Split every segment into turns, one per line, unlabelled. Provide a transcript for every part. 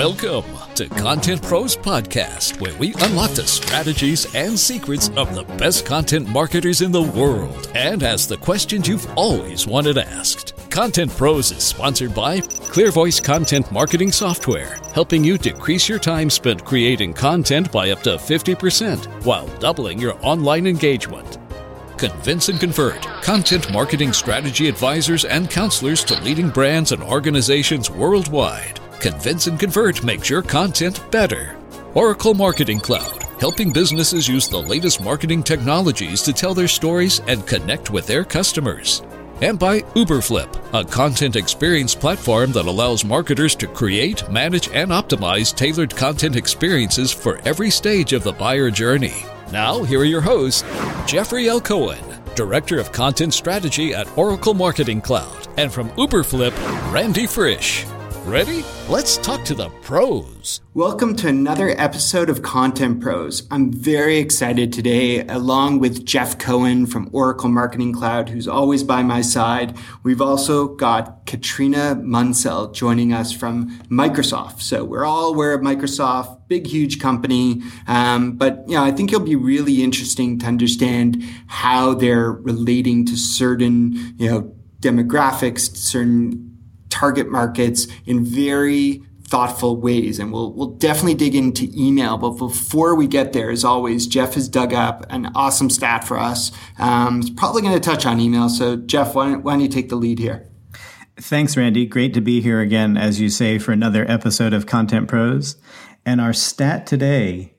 Welcome to Content Pros Podcast, where we unlock the strategies and secrets of the best content marketers in the world and ask the questions you've always wanted asked. Content Pros is sponsored by ClearVoice Content Marketing Software, helping you decrease your time spent creating content by up to 50% while doubling your online engagement. Convince and Convert, content marketing strategy advisors and counselors to leading brands and organizations worldwide. Convince and Convert makes your content better. Oracle Marketing Cloud, helping businesses use the latest marketing technologies to tell their stories and connect with their customers. And by Uberflip, a content experience platform that allows marketers to create, manage, and optimize tailored content experiences for every stage of the buyer journey. Now, here are your hosts, Jeffrey L. Cohen, Director of Content Strategy at Oracle Marketing Cloud, and from Uberflip, Randy Frisch. Ready? Let's talk to the pros.
Welcome to another episode of Content Pros. I'm very excited today, along with Jeff Cohen from Oracle Marketing Cloud, who's always by my side. We've also got Katrina Munsell joining us from Microsoft. So we're all aware of Microsoft, big, huge company. Um, but you know, I think it'll be really interesting to understand how they're relating to certain, you know, demographics, certain target markets in very thoughtful ways. And we'll, we'll definitely dig into email. But before we get there, as always, Jeff has dug up an awesome stat for us. Um, it's probably going to touch on email. So Jeff, why don't, why don't you take the lead here?
Thanks, Randy. Great to be here again, as you say, for another episode of Content Pros. And our stat today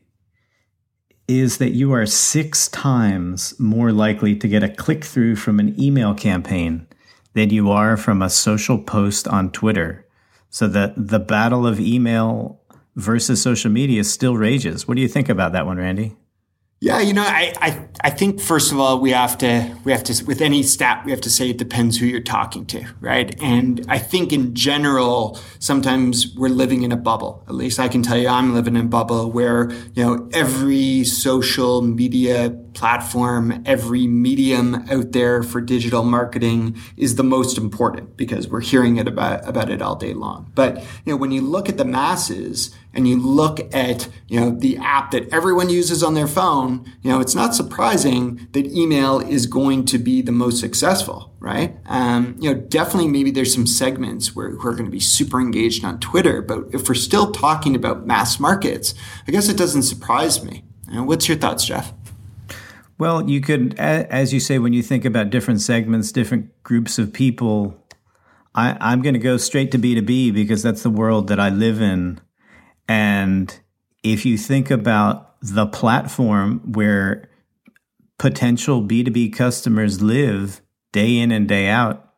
is that you are six times more likely to get a click through from an email campaign than you are from a social post on Twitter. So the the battle of email versus social media still rages. What do you think about that one, Randy?
Yeah, you know, I, I, I think first of all we have to we have to with any stat we have to say it depends who you're talking to, right? And I think in general sometimes we're living in a bubble. At least I can tell you I'm living in a bubble where you know every social media platform, every medium out there for digital marketing is the most important because we're hearing it about about it all day long. But you know when you look at the masses and you look at you know the app that everyone uses on their phone, you know it's not surprising that email is going to be the most successful, right? Um, you know, definitely maybe there's some segments where who are going to be super engaged on Twitter, but if we're still talking about mass markets, I guess it doesn't surprise me. You know, what's your thoughts, Jeff?
Well, you could, as you say, when you think about different segments, different groups of people, I, am going to go straight to B2B because that's the world that I live in and if you think about the platform where potential B2B customers live day in and day out,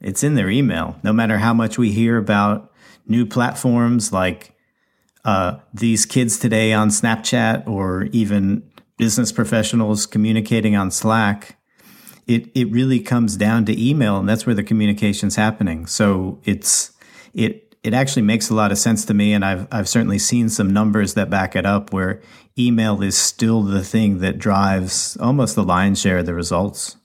it's in their email. No matter how much we hear about new platforms like uh, these kids today on Snapchat or even business professionals communicating on Slack, it, it really comes down to email and that's where the communication's happening. So it's, it, it actually makes a lot of sense to me, and I've I've certainly seen some numbers that back it up where email is still the thing that drives almost the lion's share of the results.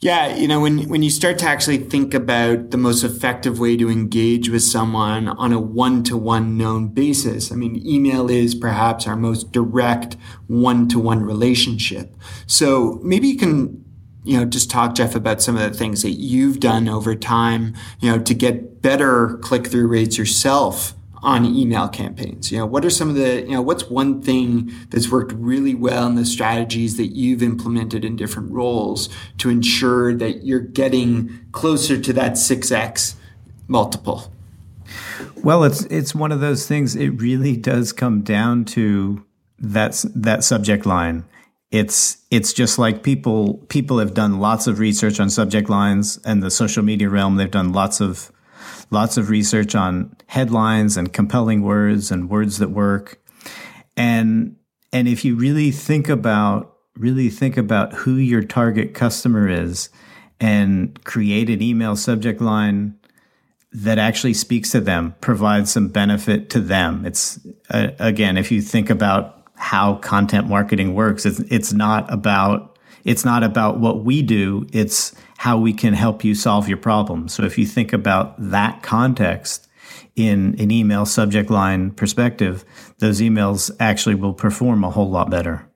Yeah, you know, when when you start to actually think about the most effective way to engage with someone on a one-to-one known basis, I mean, email is perhaps our most direct one-to-one relationship. So maybe you can you know, just talk, Jeff, about some of the things that you've done over time, you know, to get better click through rates yourself on email campaigns? You know, what are some of the, you know, what's one thing that's worked really well in the strategies that you've implemented in different roles to ensure that you're getting closer to that 6x multiple?
Well, it's it's one of those things it really does come down to that that subject line it's it's just like people people have done lots of research on subject lines and the social media realm. They've done lots of lots of research on headlines and compelling words and words that work. And and if you really think about really think about who your target customer is and create an email subject line that actually speaks to them provides some benefit to them. It's uh, again if you think about how content marketing works. It's, it's not about it's not about what we do. It's how we can help you solve your problem. So if you think about that context, in an email subject line perspective, those emails actually will perform a whole lot better.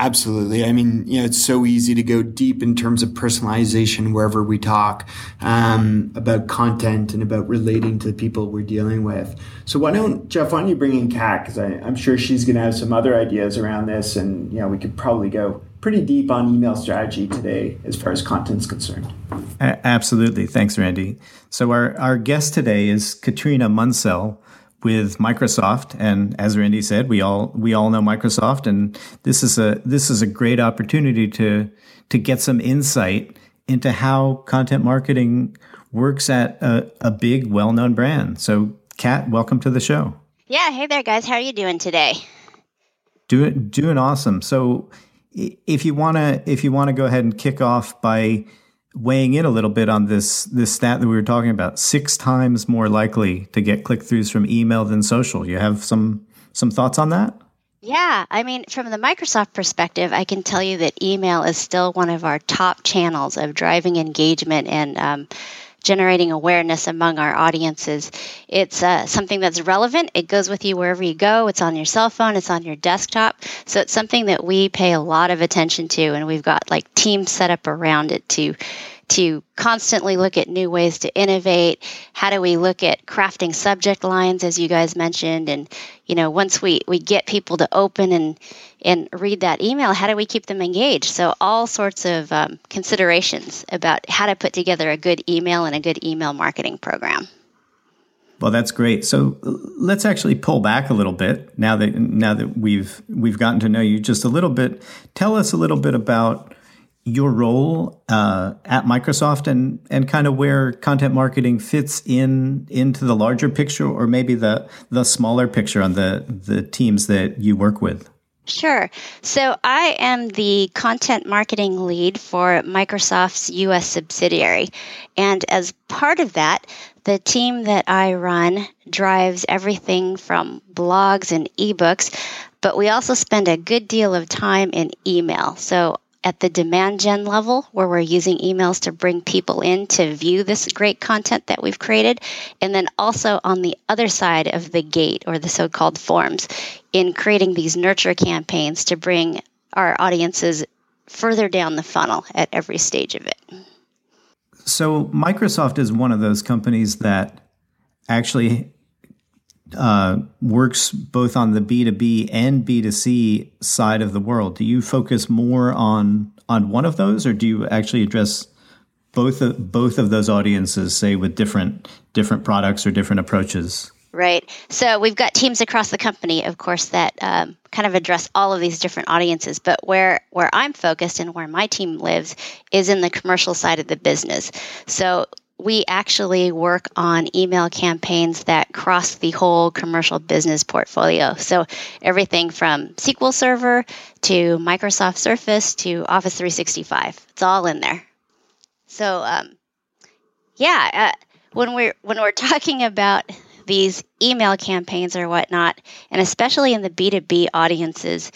Absolutely. I mean, you know, it's so easy to go deep in terms of personalization wherever we talk um, about content and about relating to the people we're dealing with. So why don't Jeff? Why don't you bring in Kat? Because I'm sure she's going to have some other ideas around this, and you know, we could probably go pretty deep on email strategy today as far as content's concerned.
Absolutely. Thanks, Randy. So our our guest today is Katrina Munsell with Microsoft, and as Randy said, we all we all know Microsoft, and this is a this is a great opportunity to to get some insight into how content marketing works at a, a big, well known brand. So, Kat, welcome to the show.
Yeah, hey there, guys. How are you doing today?
Doing doing awesome. So, if you wanna if you wanna go ahead and kick off by weighing in a little bit on this this stat that we were talking about six times more likely to get click throughs from email than social. You have some some thoughts on that?
Yeah i mean from the microsoft perspective i can tell you that email is still one of our top channels of driving engagement and um, generating awareness among our audiences. It's uh, something that's relevant. It goes with you wherever you go. It's on your cell phone, it's on your desktop. So it's something that we pay a lot of attention to, and we've got like teams set up around it to to constantly look at new ways to innovate how do we look at crafting subject lines as you guys mentioned and you know once we we get people to open and and read that email how do we keep them engaged so all sorts of um, considerations about how to put together a good email and a good email marketing program
well, that's great. So let's actually pull back a little bit now that now that we've we've gotten to know you just a little bit. Tell us a little bit about your role uh, at Microsoft and and kind of where content marketing fits in into the larger picture or maybe the the smaller picture on the the teams that you work with.
Sure. So I am the content marketing lead for Microsoft's US subsidiary. And as part of that, the team that I run drives everything from blogs and ebooks, but we also spend a good deal of time in email. So at the demand gen level where we're using emails to bring people in to view this great content that we've created. And then also on the other side of the gate or the so called forms in creating these nurture campaigns to bring our audiences further down the funnel at every stage of it.
So, Microsoft is one of those companies that actually uh, works both on the B2B and B2C side of the world. Do you focus more on on one of those or do you actually address both of, both of those audiences say with different different products or different approaches?
Right. So we've got teams across the company, of course, that um, kind of address all of these different audiences. But where where I'm focused and where my team lives is in the commercial side of the business. So we actually work on email campaigns that cross the whole commercial business portfolio. So everything from SQL Server to Microsoft Surface to Office 365. It's all in there. So um, yeah, uh, when we're when we're talking about these email campaigns or whatnot, and especially in the B2B audiences,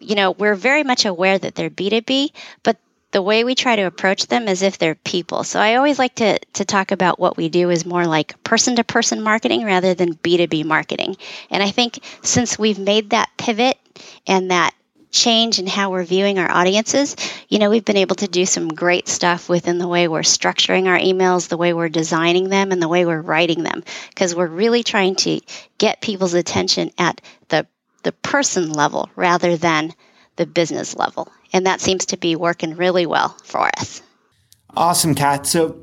you know, we're very much aware that they're B2B, but the way we try to approach them is if they're people. So I always like to, to talk about what we do is more like person to person marketing rather than B2B marketing. And I think since we've made that pivot and that change in how we're viewing our audiences, you know, we've been able to do some great stuff within the way we're structuring our emails, the way we're designing them, and the way we're writing them. Because we're really trying to get people's attention at the the person level rather than the business level. And that seems to be working really well for us.
Awesome, Kat. So,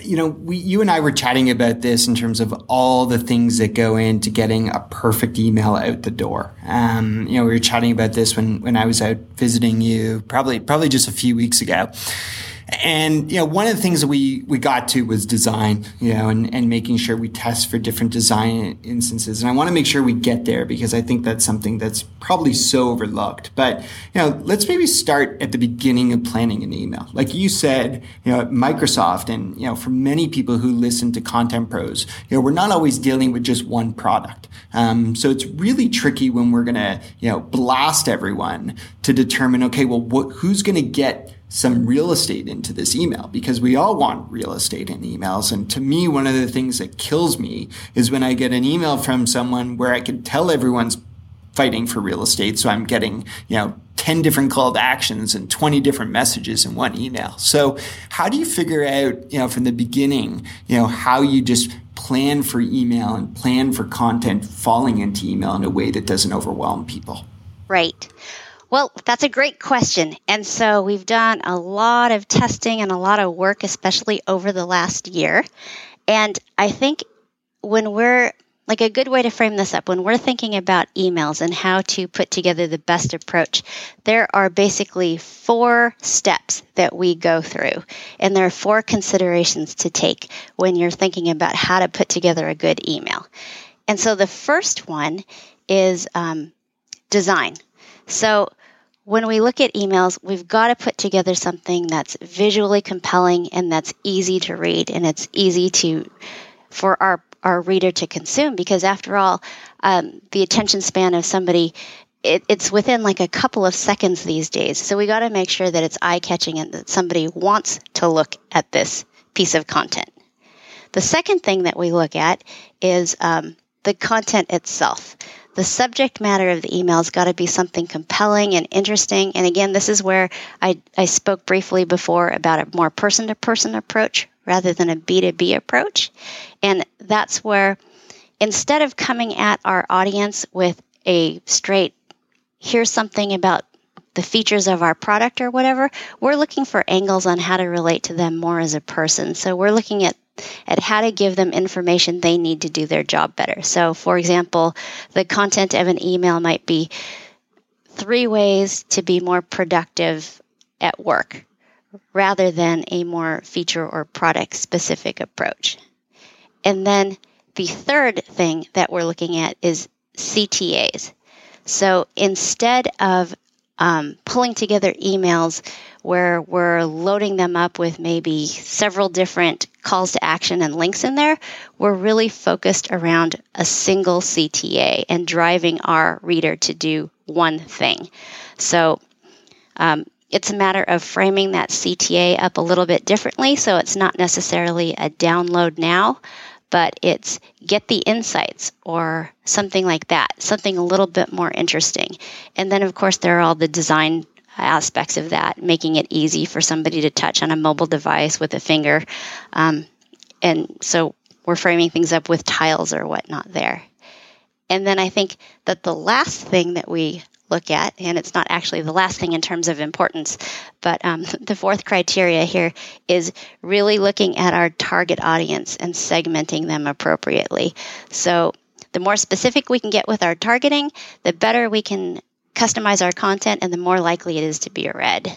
you know, we, you and I were chatting about this in terms of all the things that go into getting a perfect email out the door. Um, you know, we were chatting about this when, when I was out visiting you, probably, probably just a few weeks ago. And you know, one of the things that we we got to was design, you know, and, and making sure we test for different design instances. And I want to make sure we get there because I think that's something that's probably so overlooked. But you know, let's maybe start at the beginning of planning an email. Like you said, you know, Microsoft and you know, for many people who listen to Content Pros, you know, we're not always dealing with just one product. Um, so it's really tricky when we're gonna, you know, blast everyone to determine, okay, well, wh- who's gonna get some real estate into this email because we all want real estate in emails. And to me, one of the things that kills me is when I get an email from someone where I can tell everyone's fighting for real estate. So I'm getting, you know, 10 different call to actions and 20 different messages in one email. So how do you figure out, you know, from the beginning, you know, how you just plan for email and plan for content falling into email in a way that doesn't overwhelm people?
Right. Well, that's a great question. And so we've done a lot of testing and a lot of work, especially over the last year. And I think when we're like a good way to frame this up, when we're thinking about emails and how to put together the best approach, there are basically four steps that we go through. And there are four considerations to take when you're thinking about how to put together a good email. And so the first one is um, design. So when we look at emails, we've got to put together something that's visually compelling and that's easy to read and it's easy to for our our reader to consume because after all, um, the attention span of somebody it, it's within like a couple of seconds these days. So we got to make sure that it's eye catching and that somebody wants to look at this piece of content. The second thing that we look at is um, the content itself the subject matter of the email's got to be something compelling and interesting. And again, this is where I, I spoke briefly before about a more person to person approach rather than a B2B approach. And that's where instead of coming at our audience with a straight, here's something about the features of our product or whatever, we're looking for angles on how to relate to them more as a person. So we're looking at at how to give them information they need to do their job better. So, for example, the content of an email might be three ways to be more productive at work rather than a more feature or product specific approach. And then the third thing that we're looking at is CTAs. So instead of um, pulling together emails where we're loading them up with maybe several different calls to action and links in there, we're really focused around a single CTA and driving our reader to do one thing. So um, it's a matter of framing that CTA up a little bit differently. So it's not necessarily a download now, but it's get the insights or something like that, something a little bit more interesting. And then, of course, there are all the design aspects of that, making it easy for somebody to touch on a mobile device with a finger. Um, and so we're framing things up with tiles or whatnot there. And then I think that the last thing that we look at, and it's not actually the last thing in terms of importance, but um, the fourth criteria here is really looking at our target audience and segmenting them appropriately. So the more specific we can get with our targeting, the better we can customize our content and the more likely it is to be read.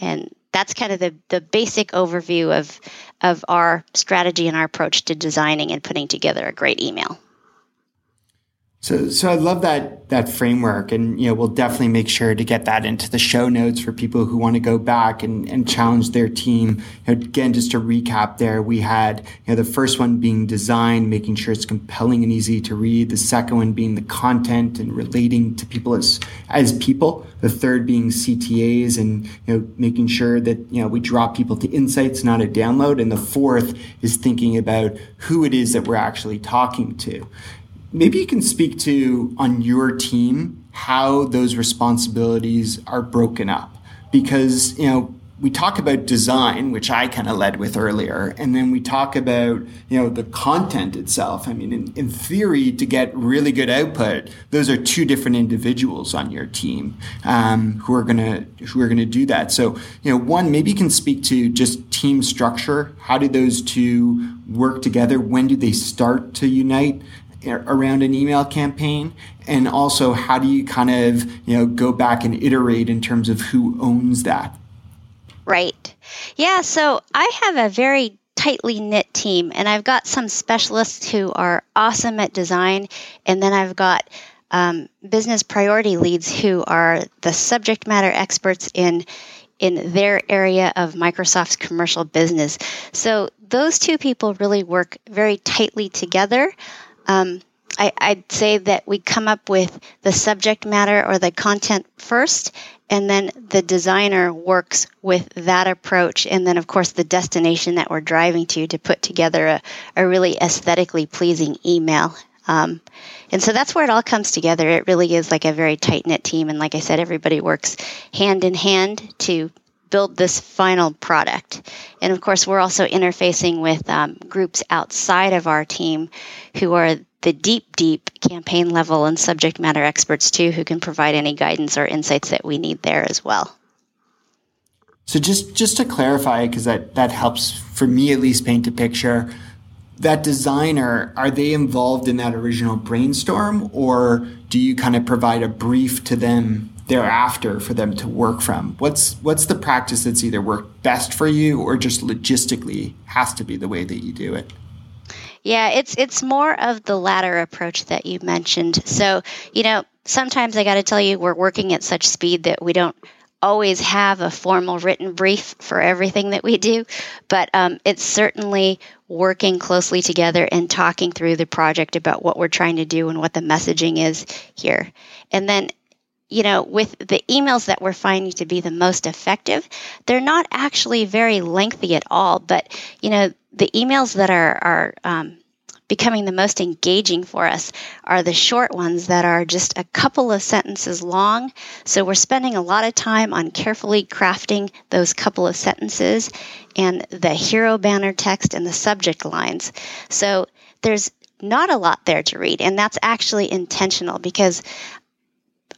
And that's kind of the, the basic overview of, of our strategy and our approach to designing and putting together a great email.
So, so I love that that framework, and you know, we'll definitely make sure to get that into the show notes for people who want to go back and, and challenge their team. You know, again, just to recap, there we had you know the first one being design, making sure it's compelling and easy to read. The second one being the content and relating to people as as people. The third being CTAs and you know making sure that you know we draw people to insights, not a download. And the fourth is thinking about who it is that we're actually talking to. Maybe you can speak to on your team how those responsibilities are broken up because you know we talk about design, which I kind of led with earlier, and then we talk about you know the content itself. I mean, in, in theory, to get really good output, those are two different individuals on your team um, who are gonna who are gonna do that. So you know, one maybe you can speak to just team structure. How do those two work together? When do they start to unite? Around an email campaign and also how do you kind of you know go back and iterate in terms of who owns that
right yeah so i have a very tightly knit team and i've got some specialists who are awesome at design and then i've got um, business priority leads who are the subject matter experts in in their area of Microsoft's commercial business. So those two people really work very tightly together. Um, I, I'd say that we come up with the subject matter or the content first, and then the designer works with that approach and then of course the destination that we're driving to to put together a, a really aesthetically pleasing email. Um, and so that's where it all comes together. It really is like a very tight knit team and like i said everybody works hand in hand to build this final product and of course we're also interfacing with um, groups outside of our team who are the deep, deep campaign level and subject matter experts too, who can provide any guidance or insights that we need there as well.
So just just to clarify, because that that helps for me at least paint a picture. That designer are they involved in that original brainstorm, or do you kind of provide a brief to them thereafter for them to work from? What's what's the practice that's either worked best for you, or just logistically has to be the way that you do it?
Yeah, it's it's more of the latter approach that you mentioned. So, you know, sometimes I got to tell you we're working at such speed that we don't always have a formal written brief for everything that we do, but um, it's certainly working closely together and talking through the project about what we're trying to do and what the messaging is here. And then you know, with the emails that we're finding to be the most effective, they're not actually very lengthy at all. But, you know, the emails that are, are um, becoming the most engaging for us are the short ones that are just a couple of sentences long. So we're spending a lot of time on carefully crafting those couple of sentences and the hero banner text and the subject lines. So there's not a lot there to read, and that's actually intentional because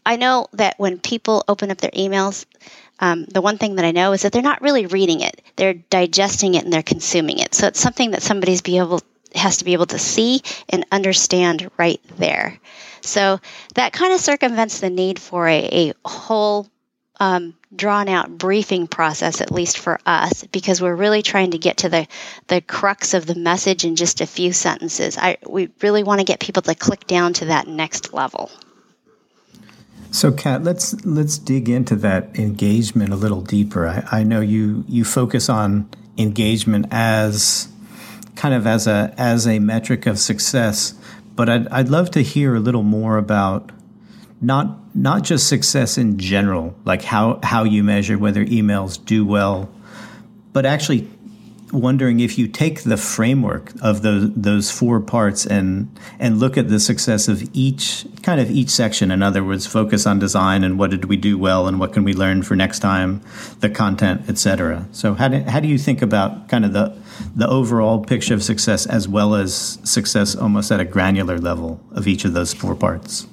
I know that when people open up their emails, um, the one thing that I know is that they're not really reading it; they're digesting it and they're consuming it. So it's something that somebody's be able has to be able to see and understand right there. So that kind of circumvents the need for a, a whole um, drawn out briefing process, at least for us, because we're really trying to get to the, the crux of the message in just a few sentences. I, we really want to get people to click down to that next level.
So, Kat, let's let's dig into that engagement a little deeper. I, I know you you focus on engagement as kind of as a as a metric of success, but I'd I'd love to hear a little more about not not just success in general, like how how you measure whether emails do well, but actually wondering if you take the framework of those those four parts and and look at the success of each kind of each section. In other words, focus on design and what did we do well and what can we learn for next time, the content, etc. So how do how do you think about kind of the the overall picture of success as well as success almost at a granular level of each of those four parts?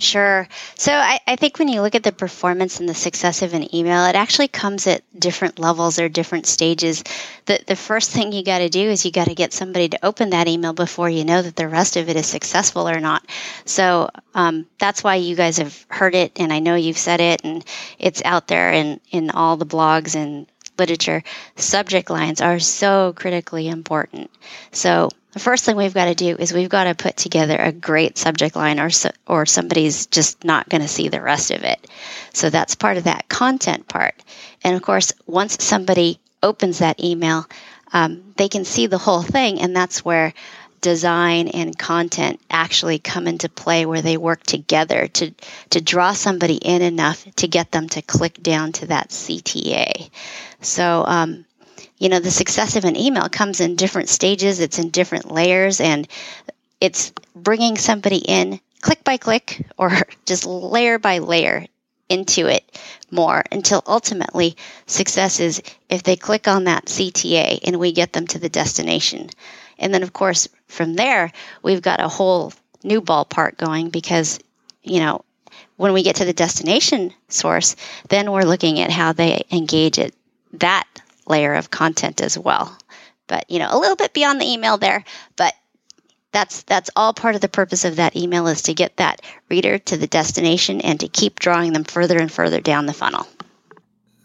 Sure. So I, I, think when you look at the performance and the success of an email, it actually comes at different levels or different stages. The, the first thing you got to do is you got to get somebody to open that email before you know that the rest of it is successful or not. So um, that's why you guys have heard it, and I know you've said it, and it's out there in, in all the blogs and literature. Subject lines are so critically important. So the first thing we've got to do is we've got to put together a great subject line or or somebody's just not going to see the rest of it. So that's part of that content part. And of course, once somebody opens that email, um, they can see the whole thing, and that's where design and content actually come into play where they work together to to draw somebody in enough to get them to click down to that CTA. So um, you know, the success of an email comes in different stages, it's in different layers, and it's bringing somebody in click by click or just layer by layer into it more until ultimately success is if they click on that CTA and we get them to the destination. And then, of course, from there, we've got a whole new ballpark going because, you know, when we get to the destination source, then we're looking at how they engage at that layer of content as well. But, you know, a little bit beyond the email there, but that's that's all part of the purpose of that email is to get that reader to the destination and to keep drawing them further and further down the funnel.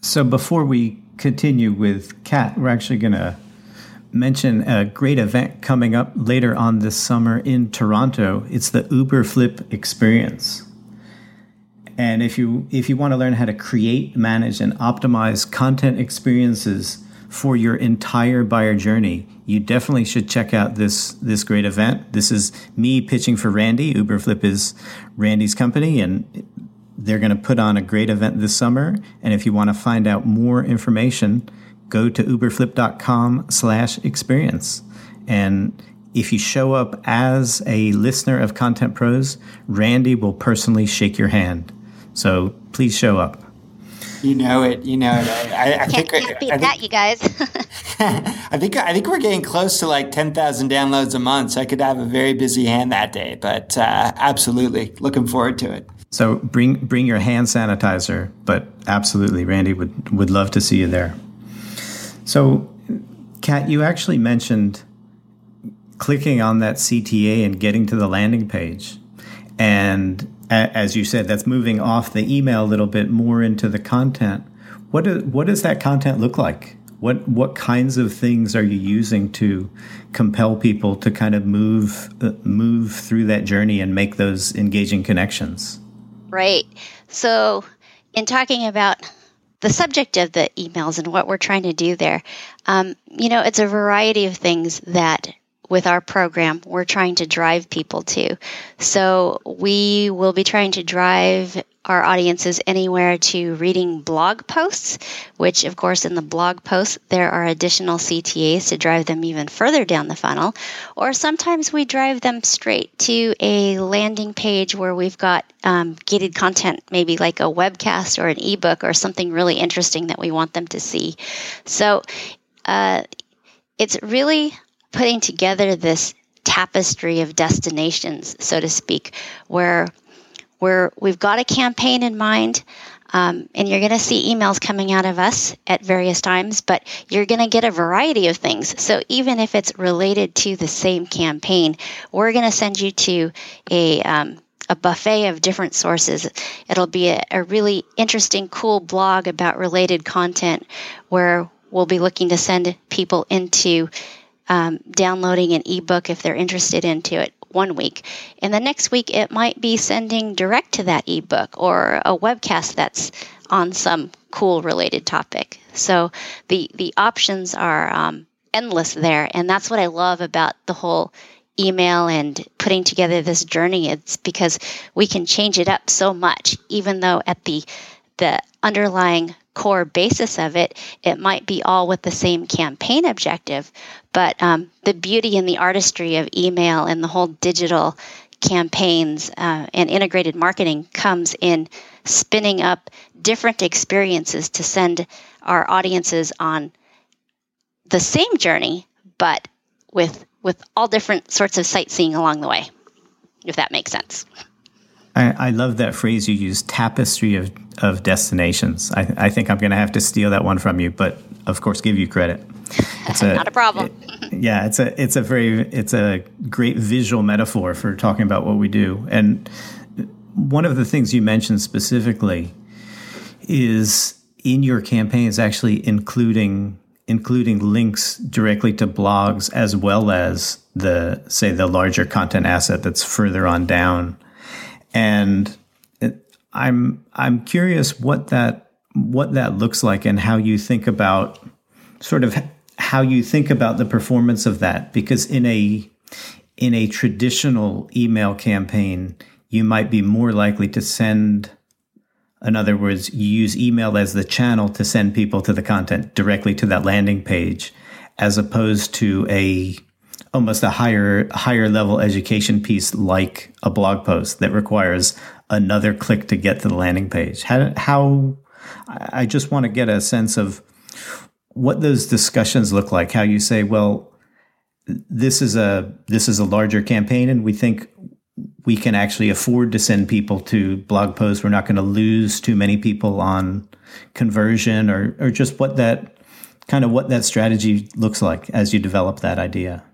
So before we continue with Kat, we're actually going to mention a great event coming up later on this summer in Toronto. It's the Uberflip Experience. And if you if you want to learn how to create, manage, and optimize content experiences for your entire buyer journey, you definitely should check out this this great event. This is me pitching for Randy. Uberflip is Randy's company, and they're going to put on a great event this summer. And if you want to find out more information, go to uberflip.com slash experience. And if you show up as a listener of Content Pros, Randy will personally shake your hand. So please show up.
You know it. You know it. I,
I, I can't, think, can't beat I, that, you guys.
I think I think we're getting close to like ten thousand downloads a month, so I could have a very busy hand that day. But uh, absolutely, looking forward to it.
So bring bring your hand sanitizer, but absolutely, Randy would would love to see you there. So, Kat, you actually mentioned clicking on that CTA and getting to the landing page, and as you said, that's moving off the email a little bit more into the content. What do, what does that content look like? What what kinds of things are you using to compel people to kind of move uh, move through that journey and make those engaging connections?
Right. So, in talking about the subject of the emails and what we're trying to do there, um, you know, it's a variety of things that with our program we're trying to drive people to. So we will be trying to drive our audiences anywhere to reading blog posts, which, of course, in the blog posts, there are additional CTAs to drive them even further down the funnel. Or sometimes we drive them straight to a landing page where we've got um, gated content, maybe like a webcast or an ebook or something really interesting that we want them to see. So, uh, it's really putting together this tapestry of destinations, so to speak, where where we've got a campaign in mind. Um, and you're going to see emails coming out of us at various times, but you're going to get a variety of things. So even if it's related to the same campaign, we're going to send you to a um, a buffet of different sources. It'll be a, a really interesting, cool blog about related content where we'll be looking to send people into um, downloading an ebook if they're interested into it one week. And the next week, it might be sending direct to that ebook or a webcast that's on some cool related topic. So the, the options are um, endless there. And that's what I love about the whole email and putting together this journey. It's because we can change it up so much, even though at the the underlying core basis of it, it might be all with the same campaign objective. But um, the beauty and the artistry of email and the whole digital campaigns uh, and integrated marketing comes in spinning up different experiences to send our audiences on the same journey, but with with all different sorts of sightseeing along the way, if that makes sense.
I, I love that phrase you use, tapestry of, of destinations. I, I think I'm going to have to steal that one from you, but of course, give you credit.
It's a, Not a problem.
It, yeah, it's a it's a very it's a great visual metaphor for talking about what we do. And one of the things you mentioned specifically is in your campaigns actually including including links directly to blogs as well as the say the larger content asset that's further on down and it, I'm I'm curious what that what that looks like and how you think about sort of how you think about the performance of that. Because in a in a traditional email campaign you might be more likely to send in other words you use email as the channel to send people to the content directly to that landing page as opposed to a almost a higher higher level education piece like a blog post that requires another click to get to the landing page. How, how i just want to get a sense of what those discussions look like. How you say well this is a this is a larger campaign and we think we can actually afford to send people to blog posts. We're not going to lose too many people on conversion or or just what that kind of what that strategy looks like as you develop that idea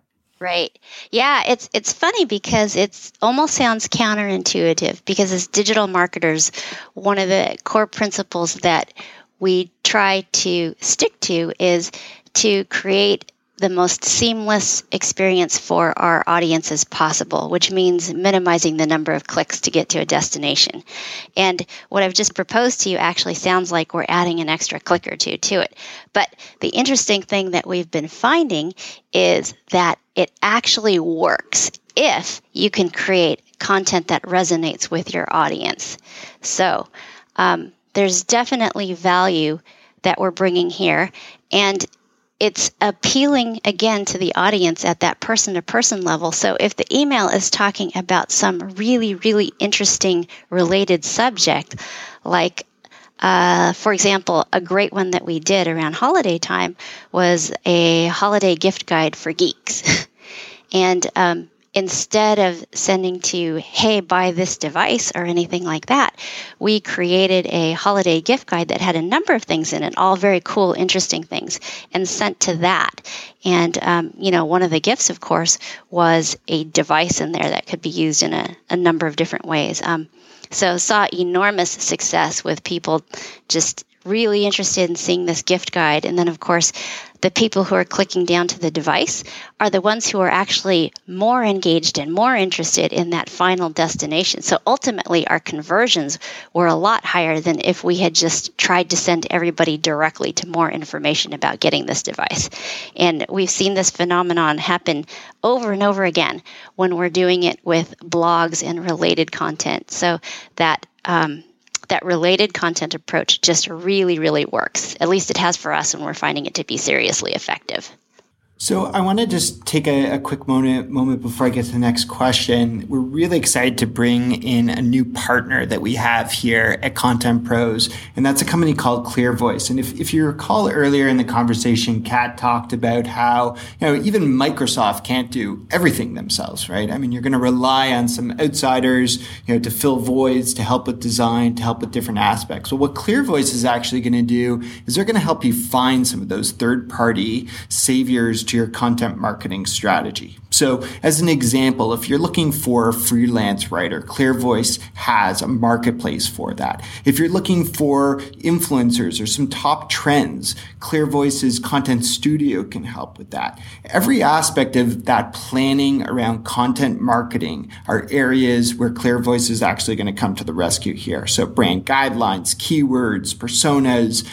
Right. Yeah, it's it's funny because it's almost sounds counterintuitive because as digital marketers, one of the core principles that we try to stick to is to create the most seamless experience for our audience as possible, which means minimizing the number of clicks to get to a destination. And what I've just proposed to you actually sounds like we're adding an extra click or two to it. But the interesting thing that we've been finding is that it actually works if you can create content that resonates with your audience. So um, there's definitely value that we're bringing here. And it's appealing again to the audience at that person to person level. So if the email is talking about some really, really interesting related subject, like uh, for example, a great one that we did around holiday time was a holiday gift guide for geeks. and um, instead of sending to, hey, buy this device or anything like that, we created a holiday gift guide that had a number of things in it, all very cool, interesting things, and sent to that. And, um, you know, one of the gifts, of course, was a device in there that could be used in a, a number of different ways. Um, so saw enormous success with people just really interested in seeing this gift guide. And then, of course, the people who are clicking down to the device are the ones who are actually more engaged and more interested in that final destination. So ultimately, our conversions were a lot higher than if we had just tried to send everybody directly to more information about getting this device. And we've seen this phenomenon happen over and over again when we're doing it with blogs and related content. So that um, that related content approach just really, really works. At least it has for us, and we're finding it to be seriously effective.
So I want to just take a, a, quick moment moment before I get to the next question. We're really excited to bring in a new partner that we have here at Content Pros, and that's a company called ClearVoice. And if, if you recall earlier in the conversation, Kat talked about how you know even Microsoft can't do everything themselves, right? I mean, you're going to rely on some outsiders, you know, to fill voids, to help with design, to help with different aspects. Well, what ClearVoice is actually going to do is they're going to help you find some of those third party saviors to your content marketing strategy. So, as an example, if you're looking for a freelance writer, ClearVoice has a marketplace for that. If you're looking for influencers or some top trends, ClearVoice's Content Studio can help with that. Every aspect of that planning around content marketing are areas where ClearVoice is actually going to come to the rescue here. So, brand guidelines, keywords, personas,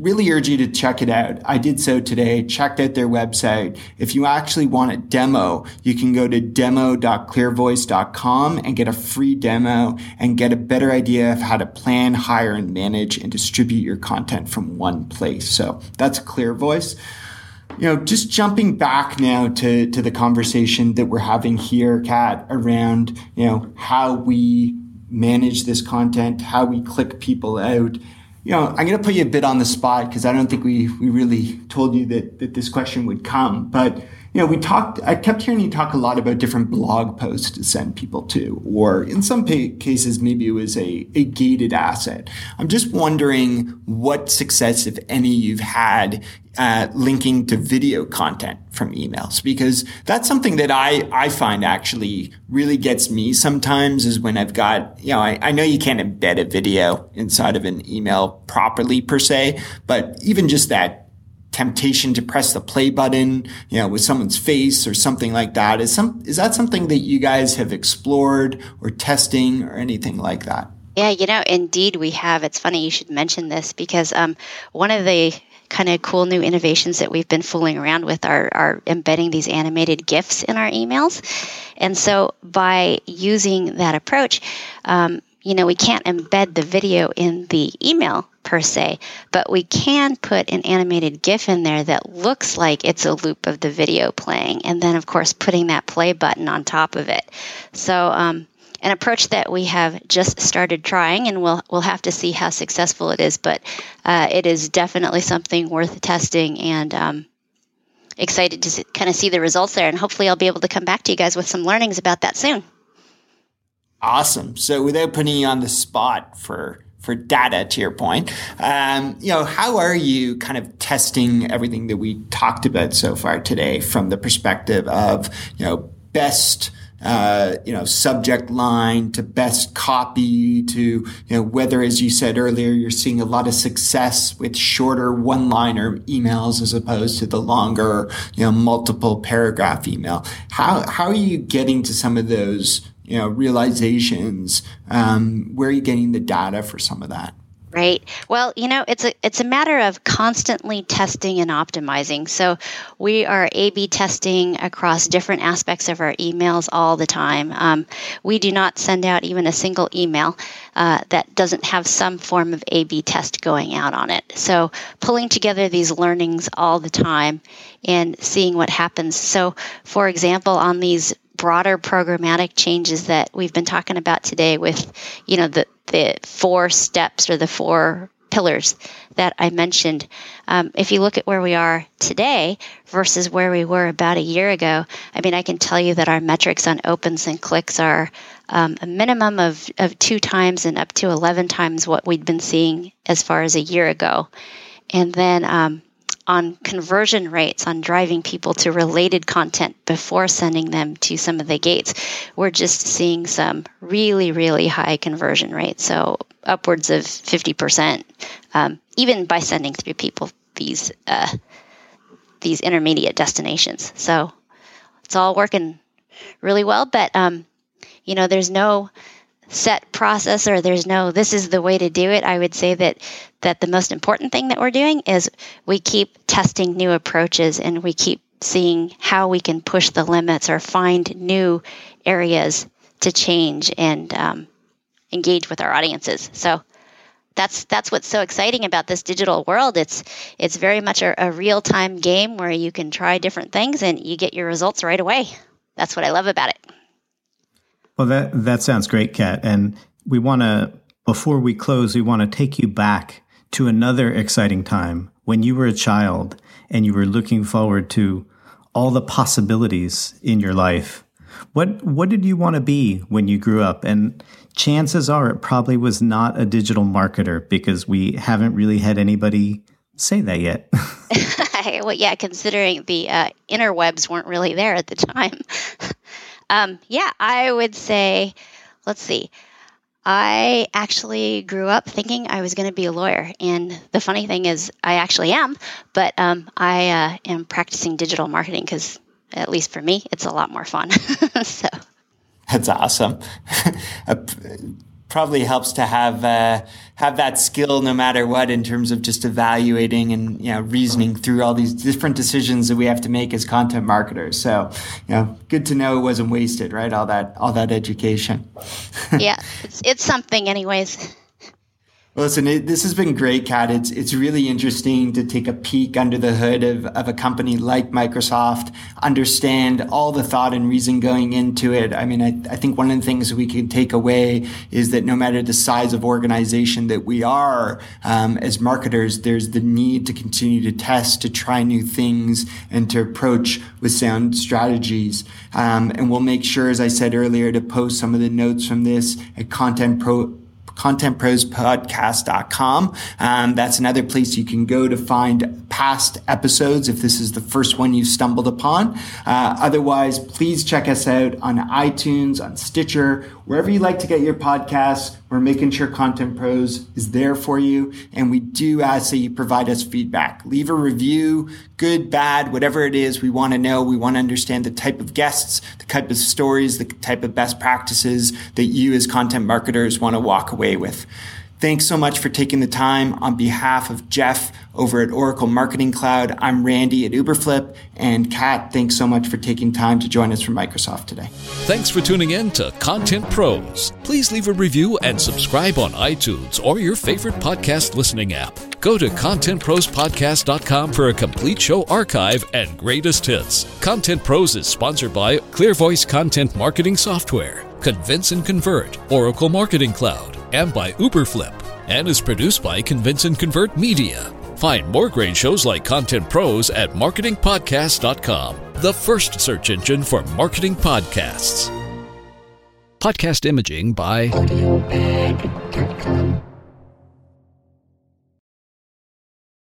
really urge you to check it out. I did so today, checked out their website. If you actually want a demo, you can go to demo.clearvoice.com and get a free demo and get a better idea of how to plan, hire, and manage and distribute your content from one place. So that's ClearVoice. You know, just jumping back now to, to the conversation that we're having here, Kat, around, you know, how we manage this content, how we click people out you know, I'm going to put you a bit on the spot because I don't think we, we really told you that, that this question would come. But, you know, we talked, I kept hearing you talk a lot about different blog posts to send people to, or in some cases, maybe it was a, a gated asset. I'm just wondering what success, if any, you've had uh, linking to video content from emails because that's something that I, I find actually really gets me sometimes is when I've got, you know, I, I know you can't embed a video inside of an email properly per se, but even just that temptation to press the play button, you know, with someone's face or something like that is some, is that something that you guys have explored or testing or anything like that?
Yeah, you know, indeed we have. It's funny you should mention this because um, one of the kind of cool new innovations that we've been fooling around with are, are embedding these animated GIFs in our emails. And so by using that approach, um, you know, we can't embed the video in the email per se, but we can put an animated GIF in there that looks like it's a loop of the video playing. And then, of course, putting that play button on top of it. So, um, an approach that we have just started trying, and we'll we'll have to see how successful it is. But uh, it is definitely something worth testing, and um, excited to kind of see the results there. And hopefully, I'll be able to come back to you guys with some learnings about that soon.
Awesome. So, without putting you on the spot for for data, to your point, um, you know, how are you kind of testing everything that we talked about so far today from the perspective of you know best uh, you know, subject line to best copy to, you know, whether, as you said earlier, you're seeing a lot of success with shorter one liner emails as opposed to the longer, you know, multiple paragraph email. How, how are you getting to some of those, you know, realizations? Um, where are you getting the data for some of that?
Right. Well, you know, it's a it's a matter of constantly testing and optimizing. So we are A/B testing across different aspects of our emails all the time. Um, we do not send out even a single email uh, that doesn't have some form of A/B test going out on it. So pulling together these learnings all the time and seeing what happens. So, for example, on these broader programmatic changes that we've been talking about today with you know the the four steps or the four pillars that I mentioned. Um, if you look at where we are today versus where we were about a year ago, I mean, I can tell you that our metrics on opens and clicks are um, a minimum of, of two times and up to 11 times what we'd been seeing as far as a year ago. And then um, on conversion rates on driving people to related content before sending them to some of the gates, we're just seeing some really, really high conversion rates. So upwards of 50%, um, even by sending through people these, uh, these intermediate destinations. So it's all working really well, but, um, you know, there's no, set process or there's no this is the way to do it i would say that that the most important thing that we're doing is we keep testing new approaches and we keep seeing how we can push the limits or find new areas to change and um, engage with our audiences. So that's that's what's so exciting about this digital world. It's it's very much a, a real-time game where you can try different things and you get your results right away. That's what i love about it
well, that that sounds great, Kat. And we want to, before we close, we want to take you back to another exciting time when you were a child and you were looking forward to all the possibilities in your life. What what did you want to be when you grew up? And chances are it probably was not a digital marketer because we haven't really had anybody say that yet.
well, yeah, considering the uh, interwebs weren't really there at the time. Um, yeah, I would say, let's see. I actually grew up thinking I was going to be a lawyer. And the funny thing is, I actually am, but um, I uh, am practicing digital marketing because, at least for me, it's a lot more fun. so
that's awesome. probably helps to have uh, have that skill no matter what in terms of just evaluating and you know reasoning through all these different decisions that we have to make as content marketers. So you know, good to know it wasn't wasted, right? All that all that education.
yeah, it's it's something, anyways.
Listen, it, this has been great, Kat. It's it's really interesting to take a peek under the hood of, of a company like Microsoft, understand all the thought and reason going into it. I mean, I, I think one of the things we can take away is that no matter the size of organization that we are um, as marketers, there's the need to continue to test, to try new things, and to approach with sound strategies. Um, and we'll make sure, as I said earlier, to post some of the notes from this at Content Pro contentprospodcast.com. Um, that's another place you can go to find past episodes if this is the first one you stumbled upon. Uh, otherwise, please check us out on iTunes, on Stitcher, wherever you like to get your podcasts. We're making sure Content Pros is there for you. And we do ask that you provide us feedback. Leave a review, good, bad, whatever it is. We want to know. We want to understand the type of guests, the type of stories, the type of best practices that you as content marketers want to walk away with. Thanks so much for taking the time on behalf of Jeff over at Oracle Marketing Cloud. I'm Randy at Uberflip. And Kat, thanks so much for taking time to join us from Microsoft today.
Thanks for tuning in to Content Pros. Please leave a review and subscribe on iTunes or your favorite podcast listening app. Go to contentprospodcast.com for a complete show archive and greatest hits. Content Pros is sponsored by ClearVoice Content Marketing Software, Convince and Convert, Oracle Marketing Cloud, and by Uberflip, and is produced by Convince and Convert Media. Find more great shows like Content Pros at marketingpodcast.com, the first search engine for marketing podcasts. Podcast imaging by